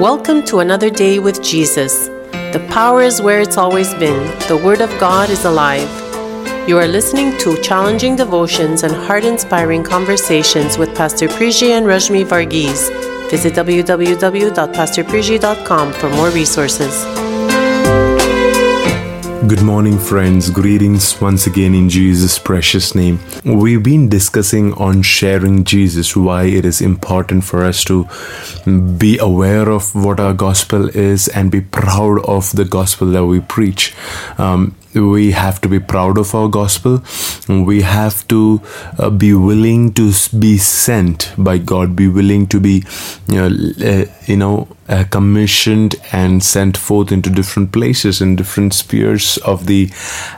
Welcome to another day with Jesus. The power is where it's always been. The Word of God is alive. You are listening to challenging devotions and heart inspiring conversations with Pastor Priji and Rajmi Varghese. Visit www.pastorpriji.com for more resources. Good morning, friends. Greetings once again in Jesus' precious name. We've been discussing on sharing Jesus, why it is important for us to be aware of what our gospel is and be proud of the gospel that we preach. Um, we have to be proud of our gospel we have to uh, be willing to be sent by god be willing to be you know, uh, you know uh, commissioned and sent forth into different places in different spheres of the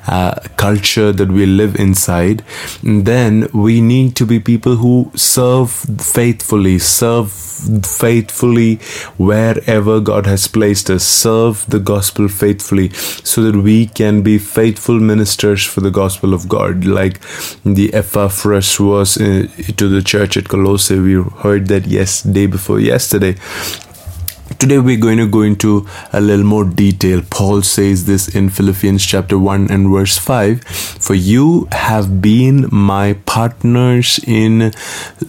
uh, culture that we live inside and then we need to be people who serve faithfully serve faithfully wherever god has placed us serve the gospel faithfully so that we can be faithful ministers for the gospel of God, like the Epaphras was uh, to the church at Colossae. We heard that yes, day before yesterday. Today we're going to go into a little more detail. Paul says this in Philippians chapter 1 and verse 5 For you have been my partners in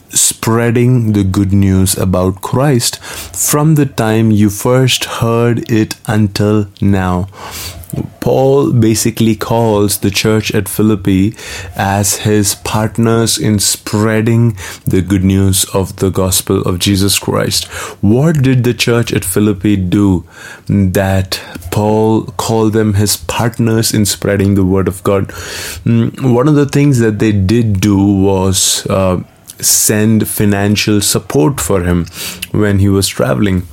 spreading the good news about Christ from the time you first heard it until now. Paul basically calls the church at Philippi as his partners in spreading the good news of the gospel of Jesus Christ. What did the church at Philippi do that Paul called them his partners in spreading the word of God? Mm, one of the things that they did do was uh, send financial support for him when he was traveling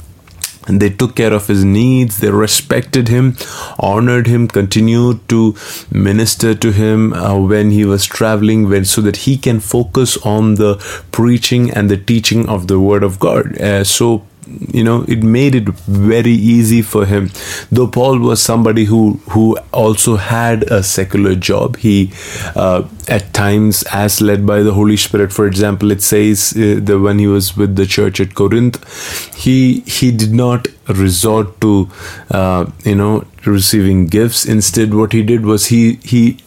they took care of his needs. They respected him honored him continued to minister to him uh, when he was traveling when so that he can focus on the preaching and the teaching of the word of god. Uh, so you know it made it very easy for him. Though paul was somebody who who also had a secular job he uh, at times as led by the holy spirit for example it says uh, that when he was with the church at corinth he he did not resort to uh, you know receiving gifts. Instead what he did was he he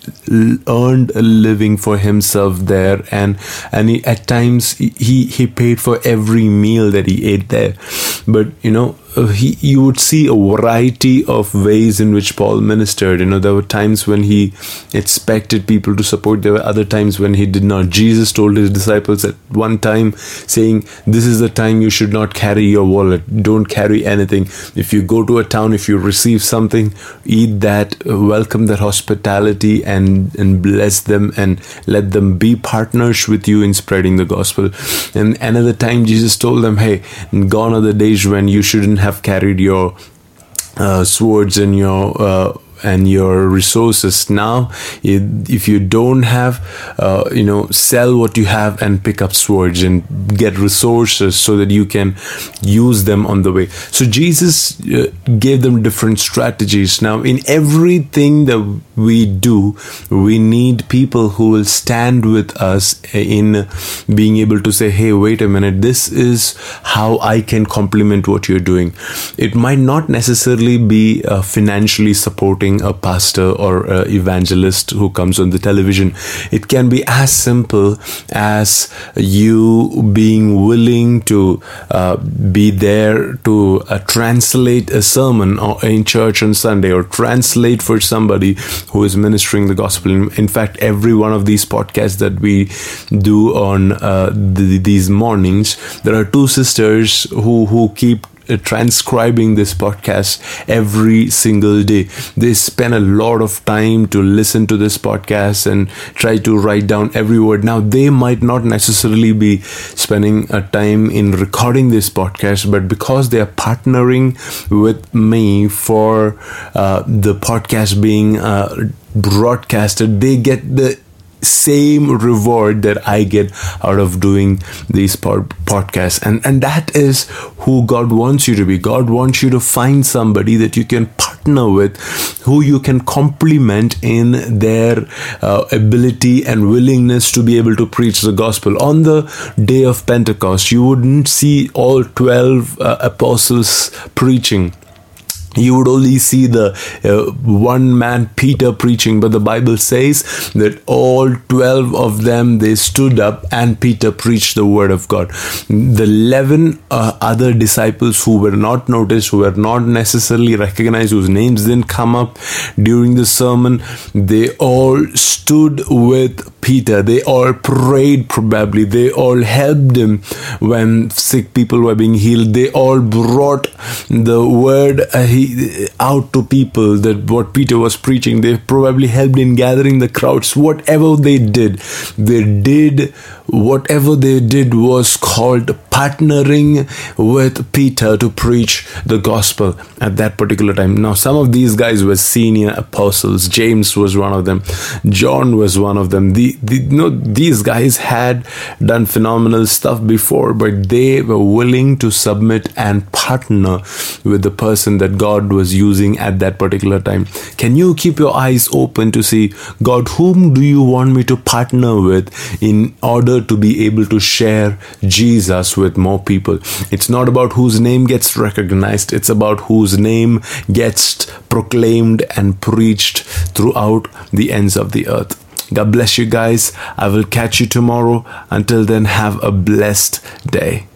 earned a living for himself there. And and he, at times he he paid for every meal that he ate there. But you know he you would see a variety of ways in which Paul ministered. You know, there were times when he expected people to support. There were other times when he did not. Jesus told his disciples at one time, saying, "This is the time you should not carry your wallet. Don't carry anything. If you go to a town, if you receive something, eat that. Welcome that hospitality and and bless them and let them be partners with you in spreading the gospel." And another time, Jesus told them, "Hey, gone are the days when you shouldn't." Have carried your uh, swords and your uh, and your resources. Now if you don't have uh, you know sell what you have and pick up swords and get resources so that you can use them on the way. So jesus uh, gave them different strategies. Now in everything that we do we need people who will stand with us in being able to say hey wait a minute. This is how i can complement what you're doing. It might not necessarily be uh, financially supporting being a pastor or evangelist who comes on the television. It can be as simple as you being willing to uh, be there to uh, translate a sermon in church on Sunday or translate for somebody who is ministering the gospel. In, fact, every one of these podcasts that we do on uh, the, these mornings, there are two sisters who who keep transcribing this podcast every single day. They spend a lot of time to listen to this podcast and try to write down every word. Now, they might not necessarily be spending a time in recording this podcast, but because they are partnering with me for uh, the podcast being uh, broadcasted, they get the same reward that I get out of doing these pod- podcasts. And, and that is who God wants you to be. God wants you to find somebody that you can partner with, who you can complement in their uh, ability and willingness to be able to preach the gospel. On the day of Pentecost, you wouldn't see all 12 uh, apostles preaching you would only see the uh, one man peter preaching. But the bible says that all 12 of them they stood up and peter preached the word of god. The 11 uh, other disciples who were not noticed who were not necessarily recognized whose names didn't come up during the sermon they all stood with peter. They all prayed probably. They all helped him. When sick people were being healed they all brought the word. Uh, he out to people that what Peter was preaching. They probably helped in gathering the crowds. Whatever they did, they did whatever they did was called partnering with Peter to preach the gospel at that particular time. Now, some of these guys were senior apostles. James was one of them. John was one of them. The, the you know, these guys had done phenomenal stuff before, but they were willing to submit and partner with the person that God was using at that particular time. Can you keep your eyes open to see God, whom do you want me to partner with in order to be able to share Jesus with more people? It's not about whose name gets recognized, it's about whose name gets proclaimed and preached throughout the ends of the earth. God bless you guys. I will catch you tomorrow. Until then, have a blessed day.